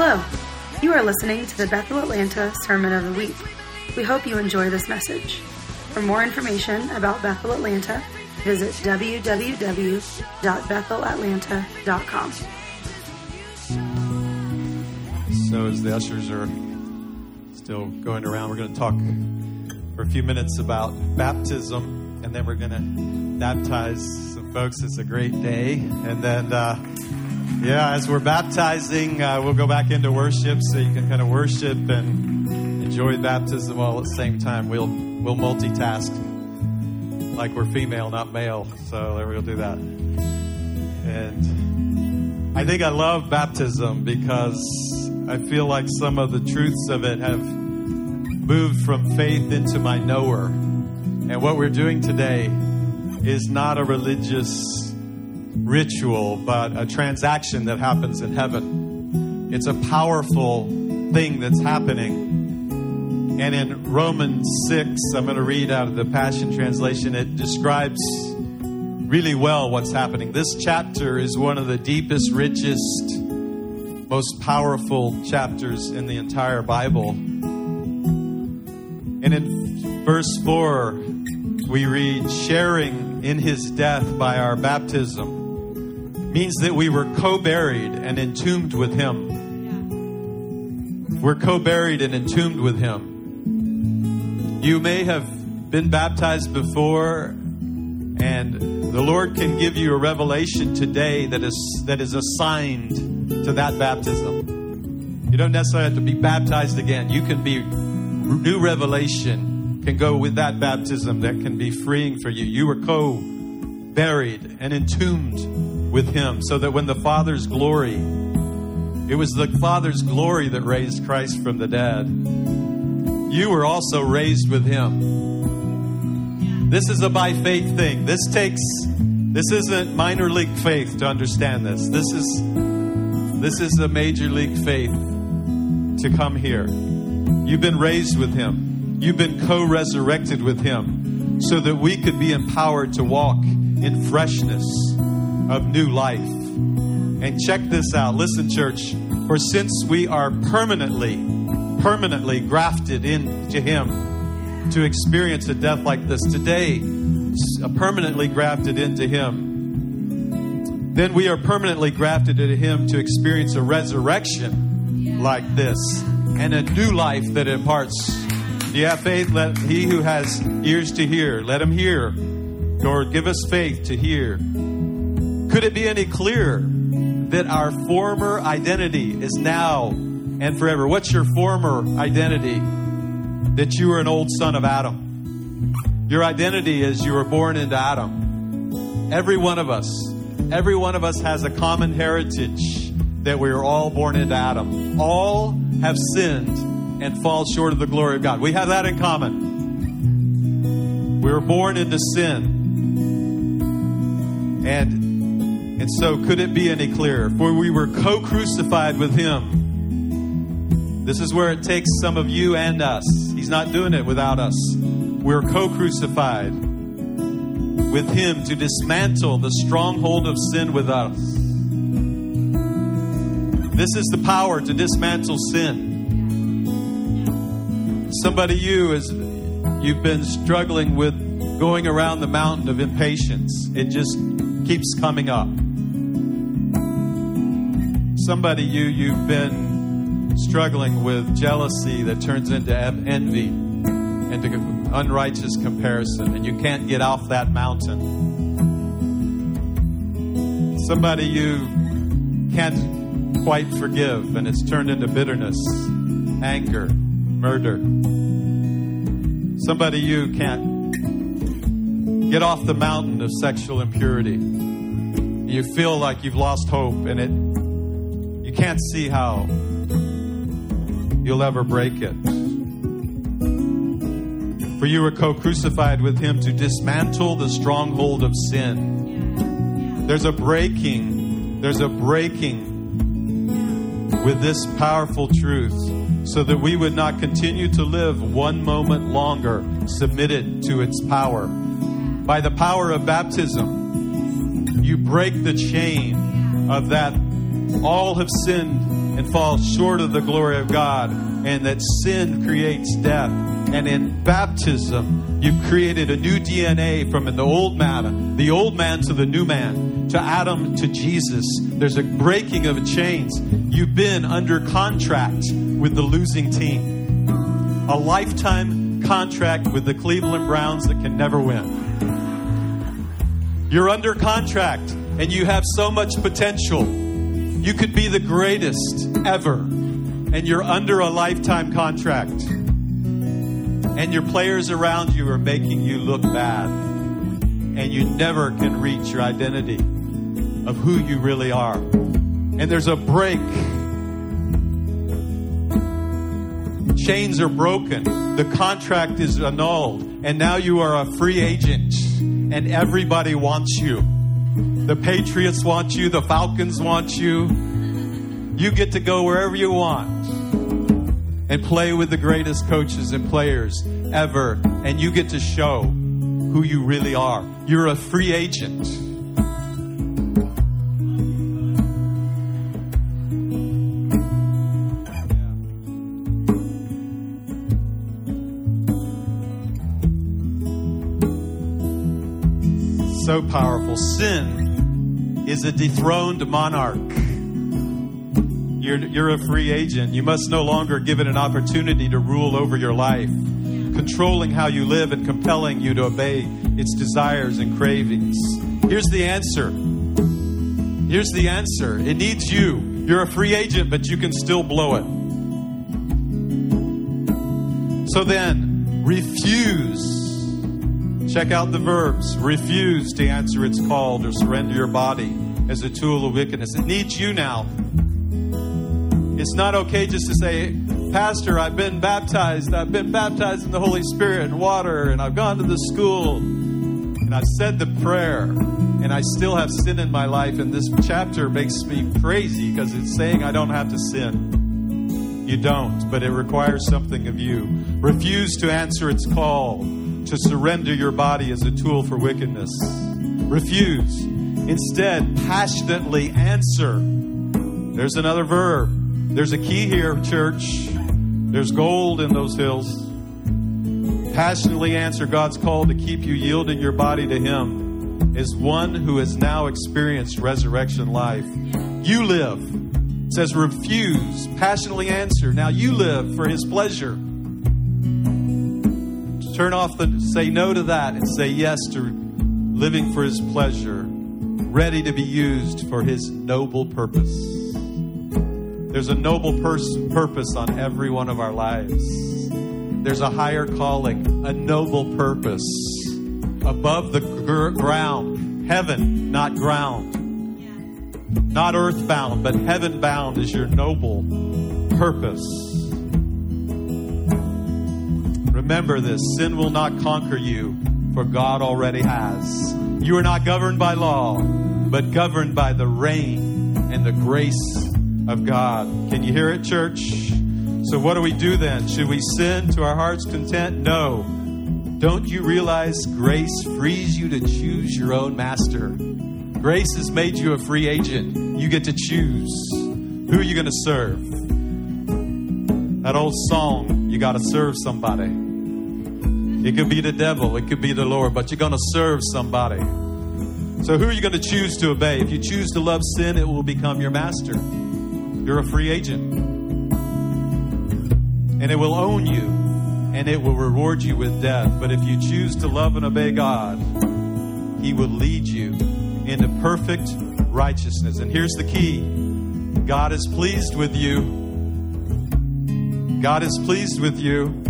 Hello. You are listening to the Bethel Atlanta Sermon of the Week. We hope you enjoy this message. For more information about Bethel Atlanta, visit www.bethelatlanta.com. So, as the ushers are still going around, we're going to talk for a few minutes about baptism, and then we're going to baptize some folks. It's a great day. And then, uh, yeah, as we're baptizing, uh, we'll go back into worship so you can kind of worship and enjoy baptism all at the same time. We'll, we'll multitask like we're female, not male. So, there we'll do that. And I think I love baptism because I feel like some of the truths of it have moved from faith into my knower. And what we're doing today is not a religious ritual, but a transaction that happens in heaven. It's a powerful thing that's happening. And in Romans 6, I'm going to read out of the Passion Translation, it describes really well what's happening. This chapter is one of the deepest, richest, most powerful chapters in the entire Bible. And in verse 4, we read, sharing in his death by our baptism means that we were co buried and entombed with him. We're co buried and entombed with him. You may have been baptized before, and the Lord can give you a revelation today that is, that is assigned to that baptism. You don't necessarily have to be baptized again. You can be new revelation can go with that baptism that can be freeing for you. You were co buried and entombed with him so that when the Father's glory, it was the Father's glory that raised Christ from the dead, you were also raised with him. This is a by faith thing. This takes, this isn't minor league faith to understand this. This is, this is a major league faith to come here. You've been raised with Him. You've been co resurrected with Him so that we could be empowered to walk in freshness of new life. And check this out. Listen, church. For since we are permanently, permanently grafted into Him to experience a death like this today, permanently grafted into Him, then we are permanently grafted into Him to experience a resurrection like this and a new life that imparts. Do you have faith? Let he who has ears to hear, let him hear. Lord, give us faith to hear. Could it be any clearer that our former identity is now and forever? What's your former identity? That you were an old son of Adam. Your identity is you were born into Adam. Every one of us, every one of us has a common heritage that we are all born into Adam. All have sinned and fall short of the glory of God. We have that in common. We were born into sin. And and so could it be any clearer? For we were co-crucified with him. This is where it takes some of you and us. He's not doing it without us. We're co-crucified with him to dismantle the stronghold of sin with us. This is the power to dismantle sin. Somebody you is you've been struggling with going around the mountain of impatience. It just keeps coming up. Somebody you you've been struggling with jealousy that turns into envy, into unrighteous comparison, and you can't get off that mountain. Somebody you can't quite forgive, and it's turned into bitterness, anger, murder. Somebody you can't get off the mountain of sexual impurity. You feel like you've lost hope, and it can't see how you'll ever break it. For you were co crucified with him to dismantle the stronghold of sin. There's a breaking, there's a breaking with this powerful truth so that we would not continue to live one moment longer submitted to its power. By the power of baptism, you break the chain of that all have sinned and fall short of the glory of God, and that sin creates death. And in baptism, you've created a new DNA from the old man, the old man to the new man, to Adam to Jesus. There's a breaking of chains. You've been under contract with the losing team, a lifetime contract with the Cleveland Browns that can never win. You're under contract and you have so much potential. You could be the greatest ever, and you're under a lifetime contract. And your players around you are making you look bad, and you never can reach your identity of who you really are. And there's a break. Chains are broken. The contract is annulled. And now you are a free agent, and everybody wants you. The Patriots want you, the Falcons want you. You get to go wherever you want and play with the greatest coaches and players ever, and you get to show who you really are. You're a free agent. Powerful. Sin is a dethroned monarch. You're, you're a free agent. You must no longer give it an opportunity to rule over your life, controlling how you live and compelling you to obey its desires and cravings. Here's the answer. Here's the answer. It needs you. You're a free agent, but you can still blow it. So then, refuse. Check out the verbs. Refuse to answer its call to surrender your body as a tool of wickedness. It needs you now. It's not okay just to say, Pastor, I've been baptized. I've been baptized in the Holy Spirit and water, and I've gone to the school, and I've said the prayer, and I still have sin in my life. And this chapter makes me crazy because it's saying I don't have to sin. You don't, but it requires something of you. Refuse to answer its call to surrender your body as a tool for wickedness. Refuse. Instead, passionately answer. There's another verb. There's a key here, church. There's gold in those hills. Passionately answer God's call to keep you yielding your body to Him is one who has now experienced resurrection life. You live. It says refuse, passionately answer. Now you live for His pleasure. Turn off the, say no to that and say yes to living for His pleasure, ready to be used for His noble purpose. There's a noble pers- purpose on every one of our lives. There's a higher calling, a noble purpose above the gr- ground, heaven, not ground. Not earthbound, but heaven bound is your noble purpose. Remember this sin will not conquer you, for God already has. You are not governed by law, but governed by the reign and the grace of God. Can you hear it, church? So, what do we do then? Should we sin to our heart's content? No. Don't you realize grace frees you to choose your own master? Grace has made you a free agent. You get to choose who are you going to serve. That old song, you got to serve somebody. It could be the devil, it could be the Lord, but you're going to serve somebody. So, who are you going to choose to obey? If you choose to love sin, it will become your master. You're a free agent. And it will own you and it will reward you with death. But if you choose to love and obey God, He will lead you into perfect righteousness. And here's the key God is pleased with you. God is pleased with you.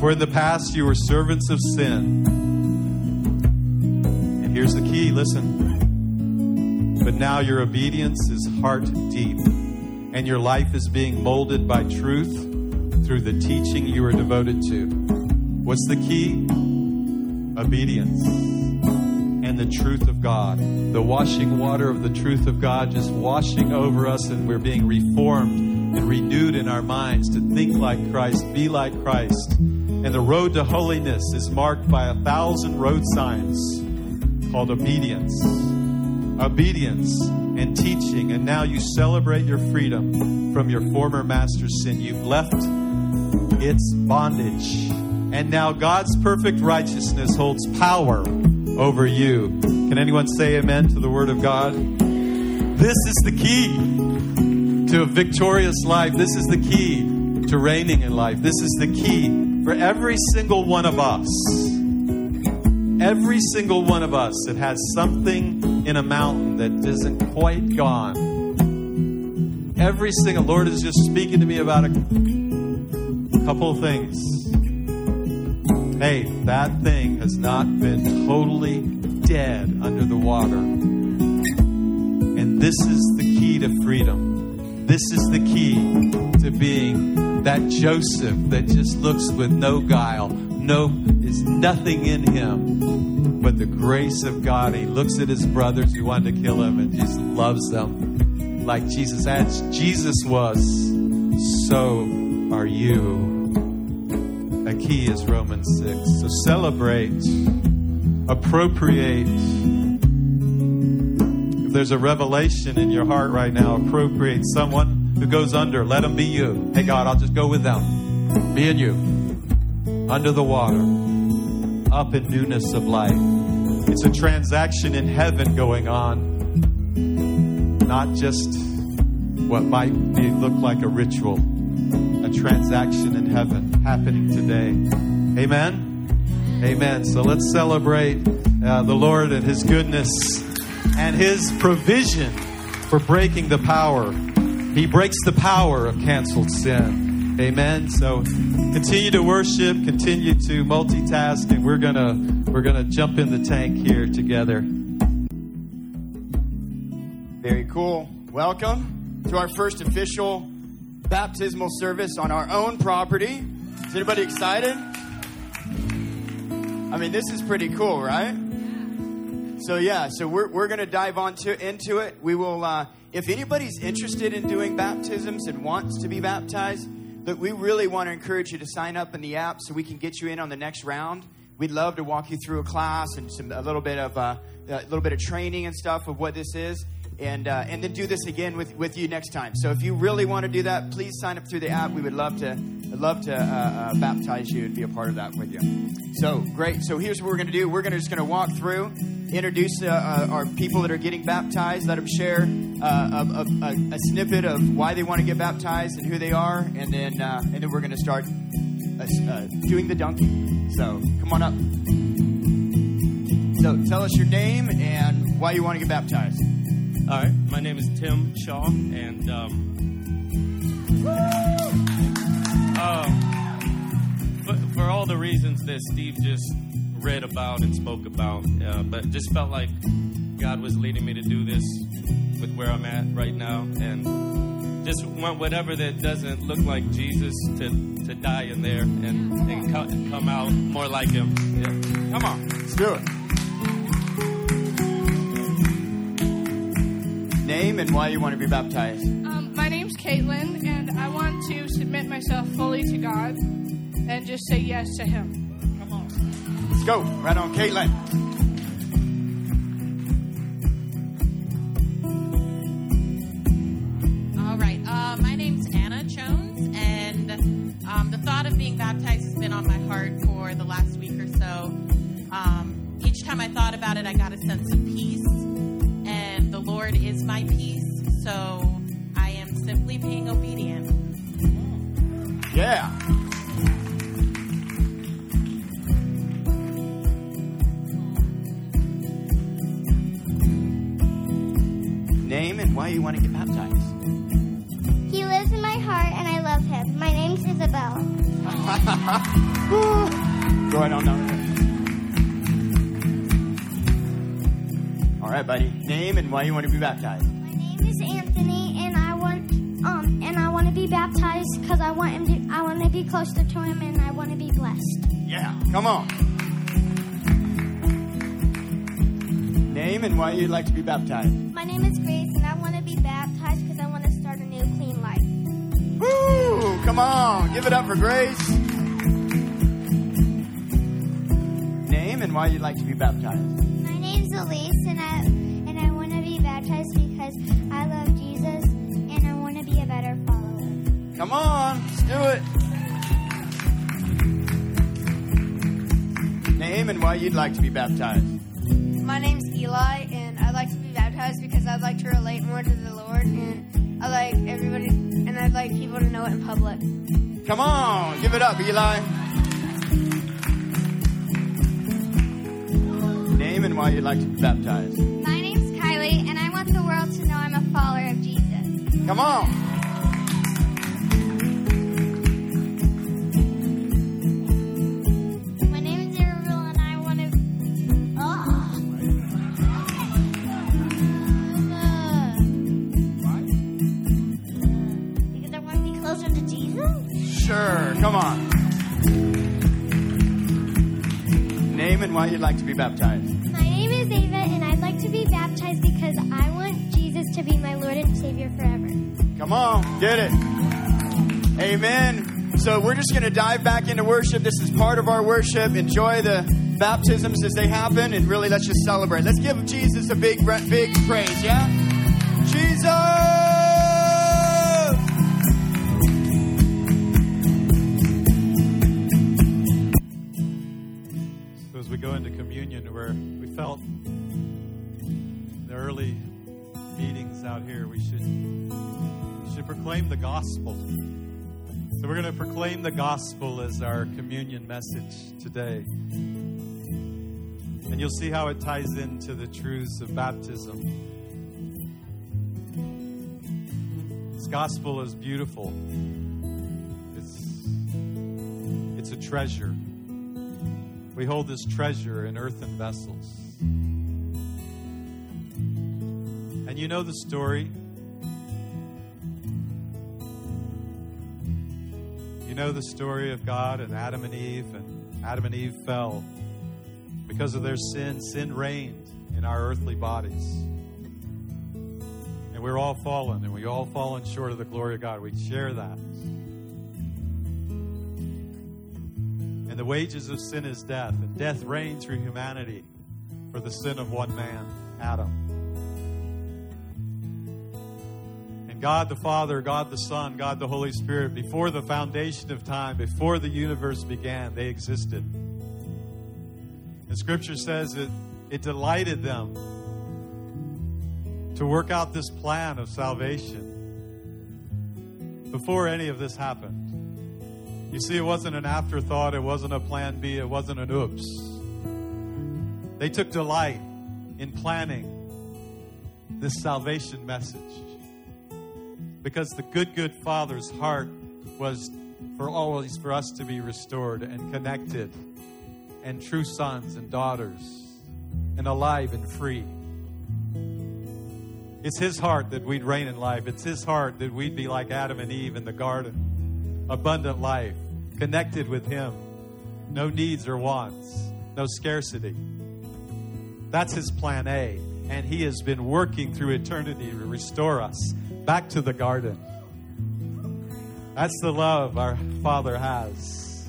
For in the past you were servants of sin. And here's the key listen. But now your obedience is heart deep, and your life is being molded by truth through the teaching you are devoted to. What's the key? Obedience and the truth of God. The washing water of the truth of God just washing over us, and we're being reformed and renewed in our minds to think like Christ, be like Christ. And the road to holiness is marked by a thousand road signs called obedience. obedience and teaching, and now you celebrate your freedom from your former master's sin. You've left its bondage. And now God's perfect righteousness holds power over you. Can anyone say amen to the word of God? This is the key to a victorious life. This is the key to reigning in life. This is the key for every single one of us. Every single one of us that has something in a mountain that isn't quite gone. Every single Lord is just speaking to me about a couple of things. Hey, that thing has not been totally dead under the water. And this is the key to freedom. This is the key to being that Joseph that just looks with no guile, no, is nothing in him but the grace of God. He looks at his brothers who wanted to kill him and just loves them like Jesus. As Jesus was, so are you. A key is Romans 6. So celebrate, appropriate. If there's a revelation in your heart right now, appropriate someone who goes under. Let them be you. Hey, God, I'll just go with them. Me and you. Under the water. Up in newness of life. It's a transaction in heaven going on, not just what might be, look like a ritual. A transaction in heaven happening today. Amen. Amen. So let's celebrate uh, the Lord and His goodness and His provision for breaking the power. He breaks the power of canceled sin. Amen. So continue to worship, continue to multitask, and we're gonna we're gonna jump in the tank here together. Very cool. Welcome to our first official baptismal service on our own property. Is anybody excited? I mean, this is pretty cool, right? So yeah, so we're, we're to dive on to, into it. We will, uh, if anybody's interested in doing baptisms and wants to be baptized, but we really want to encourage you to sign up in the app so we can get you in on the next round. We'd love to walk you through a class and some, a little bit of uh, a little bit of training and stuff of what this is, and uh, and then do this again with, with you next time. So if you really want to do that, please sign up through the app. We would love to love to uh, uh, baptize you and be a part of that with you. So great. So here's what we're going to do. We're going to just going to walk through, introduce uh, uh, our people that are getting baptized. Let them share uh, a, a, a, snippet of why they want to get baptized and who they are, and then and then we're going to start doing the donkey. So come on up. So tell us your name and why you want to get baptized. All right, my name is Tim Shaw, and um, uh, for, for, all the reasons that Steve just read about and spoke about, uh, but just felt like God was leading me to do this with where I'm at right now, and just want whatever that doesn't look like Jesus to, to die in there and, and come out more like Him. Yeah. Come on, let's do it. Name and why you want to be baptized. Um, my name's Caitlin, and I want to submit myself fully to God and just say yes to Him. Let's go. Right on, Caitlin. All Name and why you want to get baptized. He lives in my heart and I love him. My name's Isabel. Go ahead on down right, buddy. Name and why you want to be baptized. My name is Anthony, and I want um and I want to be baptized because I want him to. I want to be closer to him, and I want to be blessed. Yeah, come on. Name and why you'd like to be baptized. My name is Grace, and I want to be baptized because I want to start a new clean life. Woo! Come on, give it up for Grace. Name and why you'd like to be baptized My name's Elise, and I and I want to be baptized because I love Jesus and I want to be a better follower. Come on, let's do it. Name and why you'd like to be baptized. My name's Eli, and I'd like to be baptized because I'd like to relate more to the Lord, and I like everybody, and I'd like people to know it in public. Come on, give it up, Eli. Name and why you'd like to be baptized. My name's Kylie, and I want the world to know I'm a follower of Jesus. Come on. Come on. Name and why you'd like to be baptized. My name is Ava, and I'd like to be baptized because I want Jesus to be my Lord and Savior forever. Come on, get it. Amen. So we're just going to dive back into worship. This is part of our worship. Enjoy the baptisms as they happen, and really let's just celebrate. Let's give Jesus a big, big praise, yeah? Jesus! Felt the early meetings out here, we should we should proclaim the gospel. So we're going to proclaim the gospel as our communion message today. And you'll see how it ties into the truths of baptism. This gospel is beautiful. It's it's a treasure. We hold this treasure in earthen vessels. And you know the story. You know the story of God and Adam and Eve, and Adam and Eve fell. Because of their sin, sin reigned in our earthly bodies. And we're all fallen, and we all fallen short of the glory of God. We share that. And the wages of sin is death, and death reigned through humanity for the sin of one man, Adam. God the Father, God the Son, God the Holy Spirit, before the foundation of time, before the universe began, they existed. And Scripture says that it delighted them to work out this plan of salvation before any of this happened. You see, it wasn't an afterthought, it wasn't a plan B, it wasn't an oops. They took delight in planning this salvation message because the good, good Father's heart was for always for us to be restored and connected and true sons and daughters and alive and free. It's His heart that we'd reign in life. It's His heart that we'd be like Adam and Eve in the garden. Abundant life, connected with Him. No needs or wants, no scarcity. That's His plan A. And He has been working through eternity to restore us back to the garden. That's the love our Father has.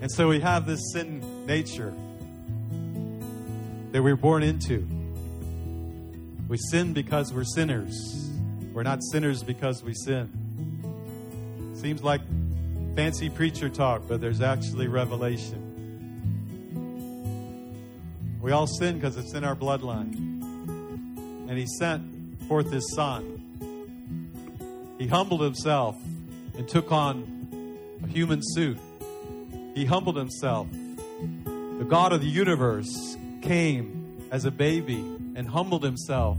And so we have this sin nature that we're born into. We sin because we're sinners. We're not sinners because we sin. Seems like fancy preacher talk, but there's actually revelation. We all sin because it's in our bloodline. And He sent forth His Son. He humbled Himself and took on a human suit. He humbled Himself. The God of the universe came as a baby and humbled Himself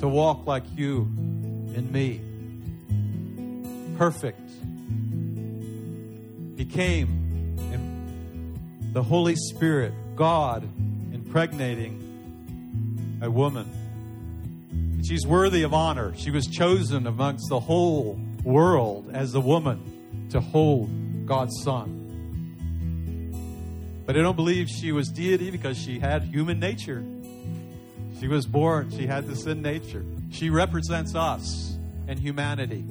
to walk like you and me. Perfect. He came and the Holy Spirit, God, impregnating a woman. She's worthy of honor. She was chosen amongst the whole world as the woman to hold God's Son. But I don't believe she was deity because she had human nature. She was born, she had the sin nature. She represents us and humanity.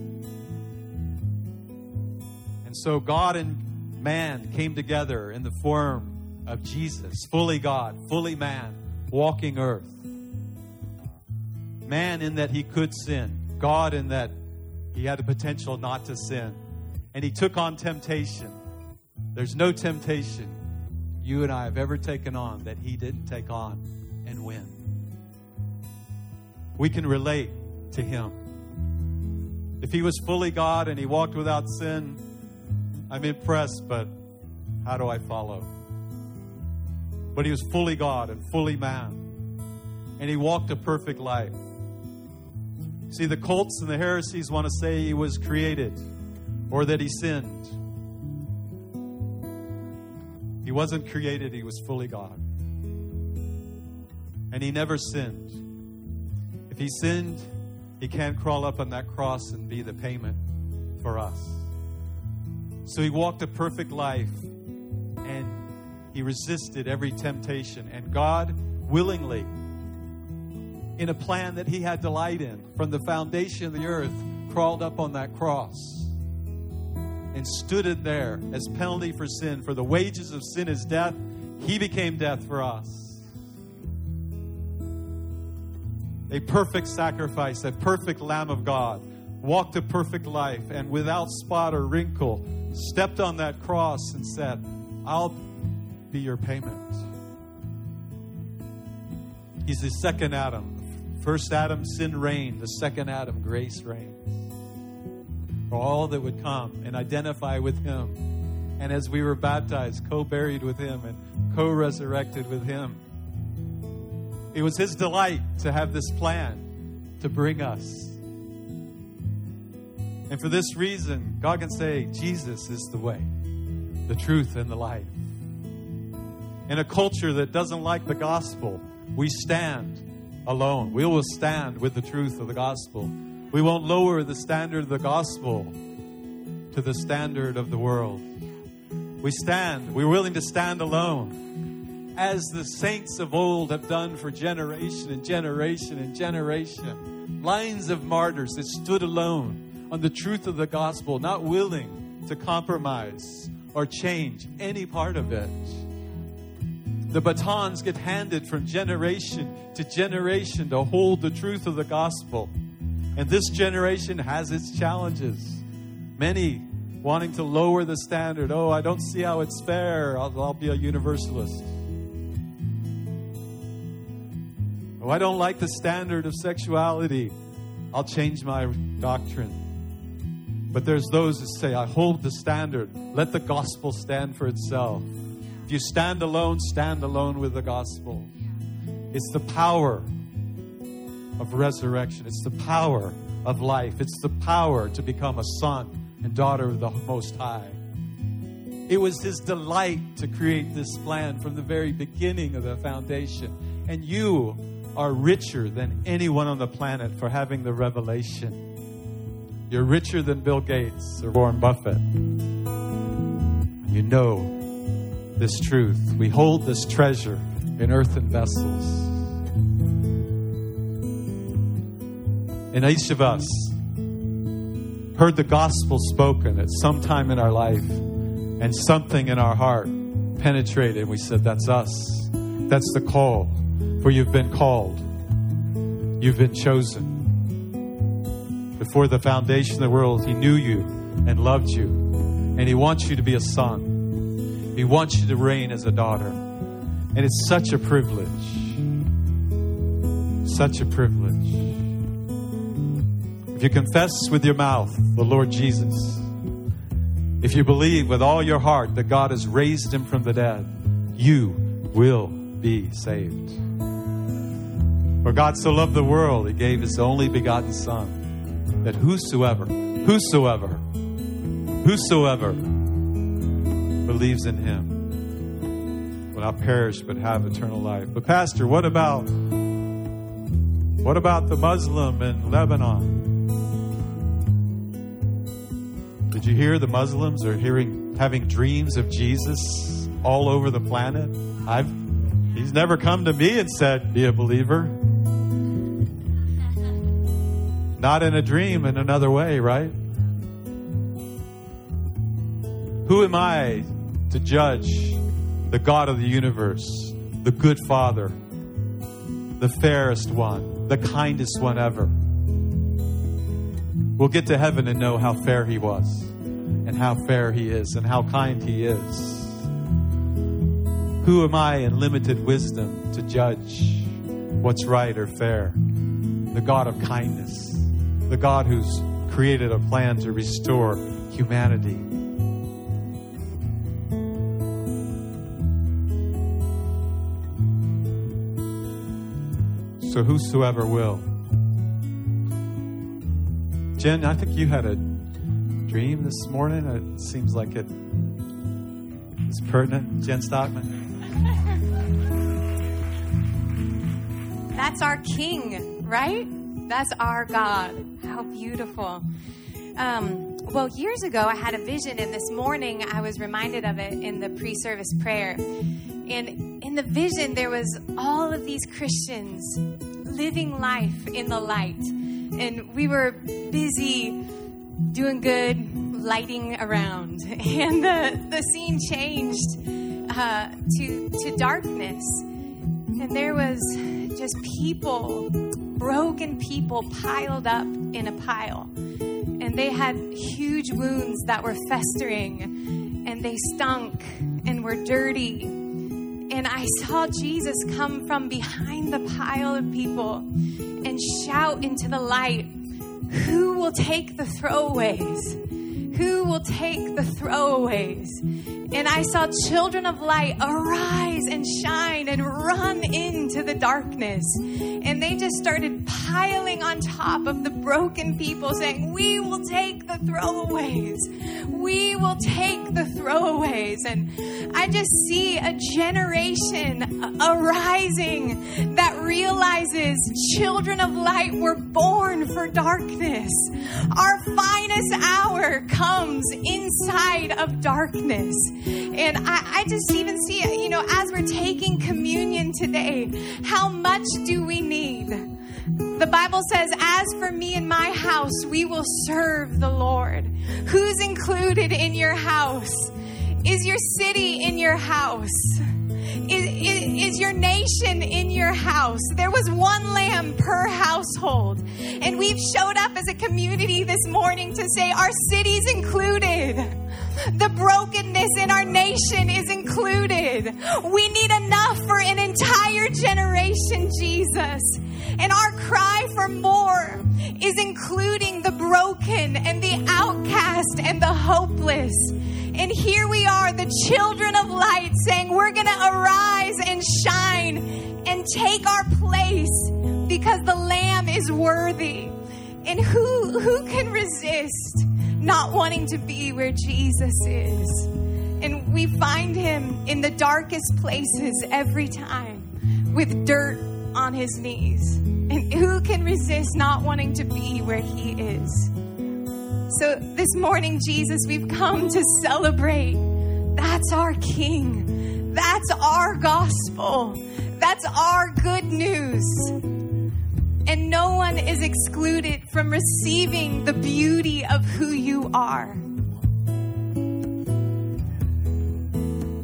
And so God and man came together in the form of Jesus, fully God, fully man, walking earth. Man in that he could sin, God in that he had the potential not to sin. And he took on temptation. There's no temptation you and I have ever taken on that he didn't take on and win. We can relate to him. If he was fully God and he walked without sin, I'm impressed, but how do I follow? But he was fully God and fully man. And he walked a perfect life. See, the cults and the heresies want to say he was created or that he sinned. He wasn't created, he was fully God. And he never sinned. If he sinned, he can't crawl up on that cross and be the payment for us. So he walked a perfect life and he resisted every temptation. And God willingly, in a plan that he had delight in from the foundation of the earth, crawled up on that cross and stood it there as penalty for sin. For the wages of sin is death. He became death for us. A perfect sacrifice, a perfect Lamb of God, walked a perfect life, and without spot or wrinkle, stepped on that cross and said, I'll be your payment. He's the second Adam. First Adam, sin reigned. The second Adam, grace reigns. For all that would come and identify with him. And as we were baptized, co buried with him and co resurrected with him. It was his delight to have this plan to bring us. And for this reason, God can say, Jesus is the way, the truth, and the life. In a culture that doesn't like the gospel, we stand alone. We will stand with the truth of the gospel. We won't lower the standard of the gospel to the standard of the world. We stand, we're willing to stand alone, as the saints of old have done for generation and generation and generation. Lines of martyrs that stood alone on the truth of the gospel, not willing to compromise or change any part of it. The batons get handed from generation to generation to hold the truth of the gospel. And this generation has its challenges. Many wanting to lower the standard. Oh, I don't see how it's fair. I'll, I'll be a universalist. Oh, I don't like the standard of sexuality. I'll change my doctrine. But there's those that say, I hold the standard. Let the gospel stand for itself. If you stand alone, stand alone with the gospel. It's the power of resurrection, it's the power of life, it's the power to become a son and daughter of the Most High. It was his delight to create this plan from the very beginning of the foundation. And you are richer than anyone on the planet for having the revelation. You're richer than Bill Gates or Warren Buffett. You know this truth. We hold this treasure in earthen vessels. And each of us heard the gospel spoken at some time in our life, and something in our heart penetrated. And we said, That's us. That's the call. For you've been called, you've been chosen. Before the foundation of the world, He knew you and loved you, and He wants you to be a son. He wants you to reign as a daughter. And it's such a privilege. Such a privilege. If you confess with your mouth the Lord Jesus, if you believe with all your heart that God has raised him from the dead, you will be saved. For God so loved the world, he gave his only begotten Son, that whosoever, whosoever, whosoever believes in him will not perish but have eternal life. But Pastor, what about what about the Muslim in Lebanon? Did you hear the Muslims are hearing having dreams of Jesus all over the planet? I've he's never come to me and said, "Be a believer." Not in a dream in another way, right? Who am I to judge the God of the universe, the good Father, the fairest one, the kindest one ever. We'll get to heaven and know how fair he was, and how fair he is, and how kind he is. Who am I in limited wisdom to judge what's right or fair? The God of kindness, the God who's created a plan to restore humanity. So, whosoever will. Jen, I think you had a dream this morning. It seems like it is pertinent. Jen Stockman. That's our King, right? That's our God. How beautiful. Um, well, years ago, I had a vision, and this morning I was reminded of it in the pre service prayer. And in the vision, there was all of these Christians living life in the light. And we were busy doing good, lighting around. And the, the scene changed uh, to, to darkness. And there was just people, broken people piled up in a pile. And they had huge wounds that were festering, and they stunk and were dirty. And I saw Jesus come from behind the pile of people and shout into the light, Who will take the throwaways? Who will take the throwaways? And I saw children of light arise and shine and run into the darkness. And they just started piling on top of the broken people, saying, We will take the throwaways. We will take the throwaways. And I just see a generation arising that realizes children of light were born for darkness. Our finest hour comes inside of darkness. And I, I just even see, you know, as we're taking communion today, how much do we need? The Bible says, As for me and my house, we will serve the Lord. Who's included in your house? Is your city in your house? Is, is, is, your nation in your house? There was one lamb per household. And we've showed up as a community this morning to say our city's included. The brokenness in our nation is included. We need enough for an entire generation, Jesus. And our cry for more is including the broken and the outcast and the hopeless. And here we are, the children of light, saying we're going to arise and shine and take our place because the Lamb is worthy. And who, who can resist not wanting to be where Jesus is? And we find him in the darkest places every time with dirt on his knees. And who can resist not wanting to be where he is? So this morning, Jesus, we've come to celebrate. That's our King. That's our gospel. That's our good news. And no one is excluded from receiving the beauty of who you are.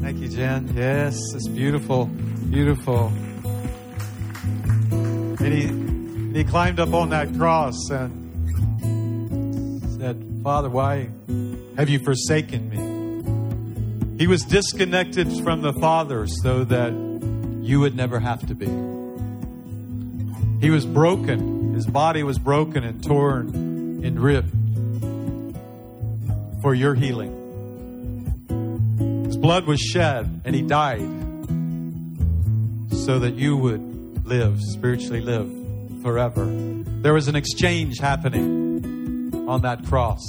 Thank you, Jen. Yes, it's beautiful. Beautiful. And he, he climbed up on that cross and said, Father, why have you forsaken me? He was disconnected from the Father so that you would never have to be. He was broken. His body was broken and torn and ripped for your healing. His blood was shed and he died so that you would live, spiritually live forever. There was an exchange happening on that cross,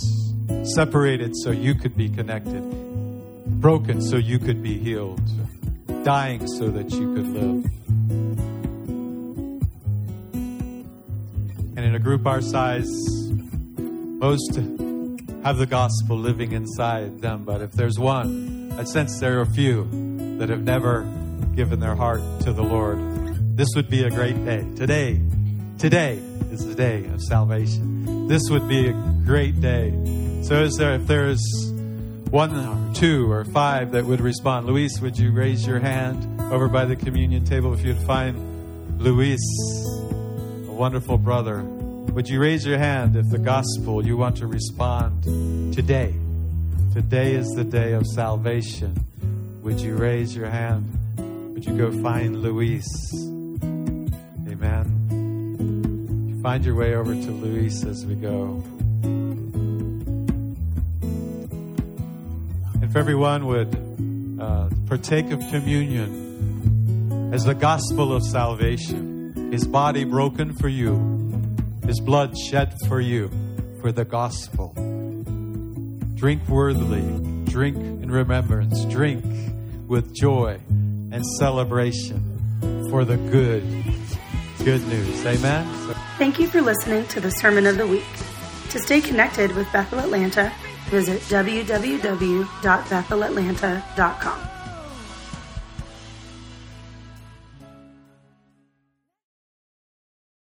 separated so you could be connected, broken so you could be healed, dying so that you could live. And in a group our size, most have the gospel living inside them, but if there's one, I sense there are a few that have never given their heart to the Lord this would be a great day. Today, today is the day of salvation. This would be a great day. So, is there, if there's one or two or five that would respond, Luis, would you raise your hand over by the communion table if you'd find Luis, a wonderful brother. Would you raise your hand if the gospel you want to respond today? Today is the day of salvation. Would you raise your hand? Would you go find Luis? Amen. Find your way over to Luis as we go. If everyone would uh, partake of communion as the gospel of salvation, his body broken for you, his blood shed for you, for the gospel. Drink worthily, drink in remembrance, drink with joy and celebration for the good, good news. Amen. Thank you for listening to the Sermon of the Week. To stay connected with Bethel Atlanta, visit www.bethelatlanta.com.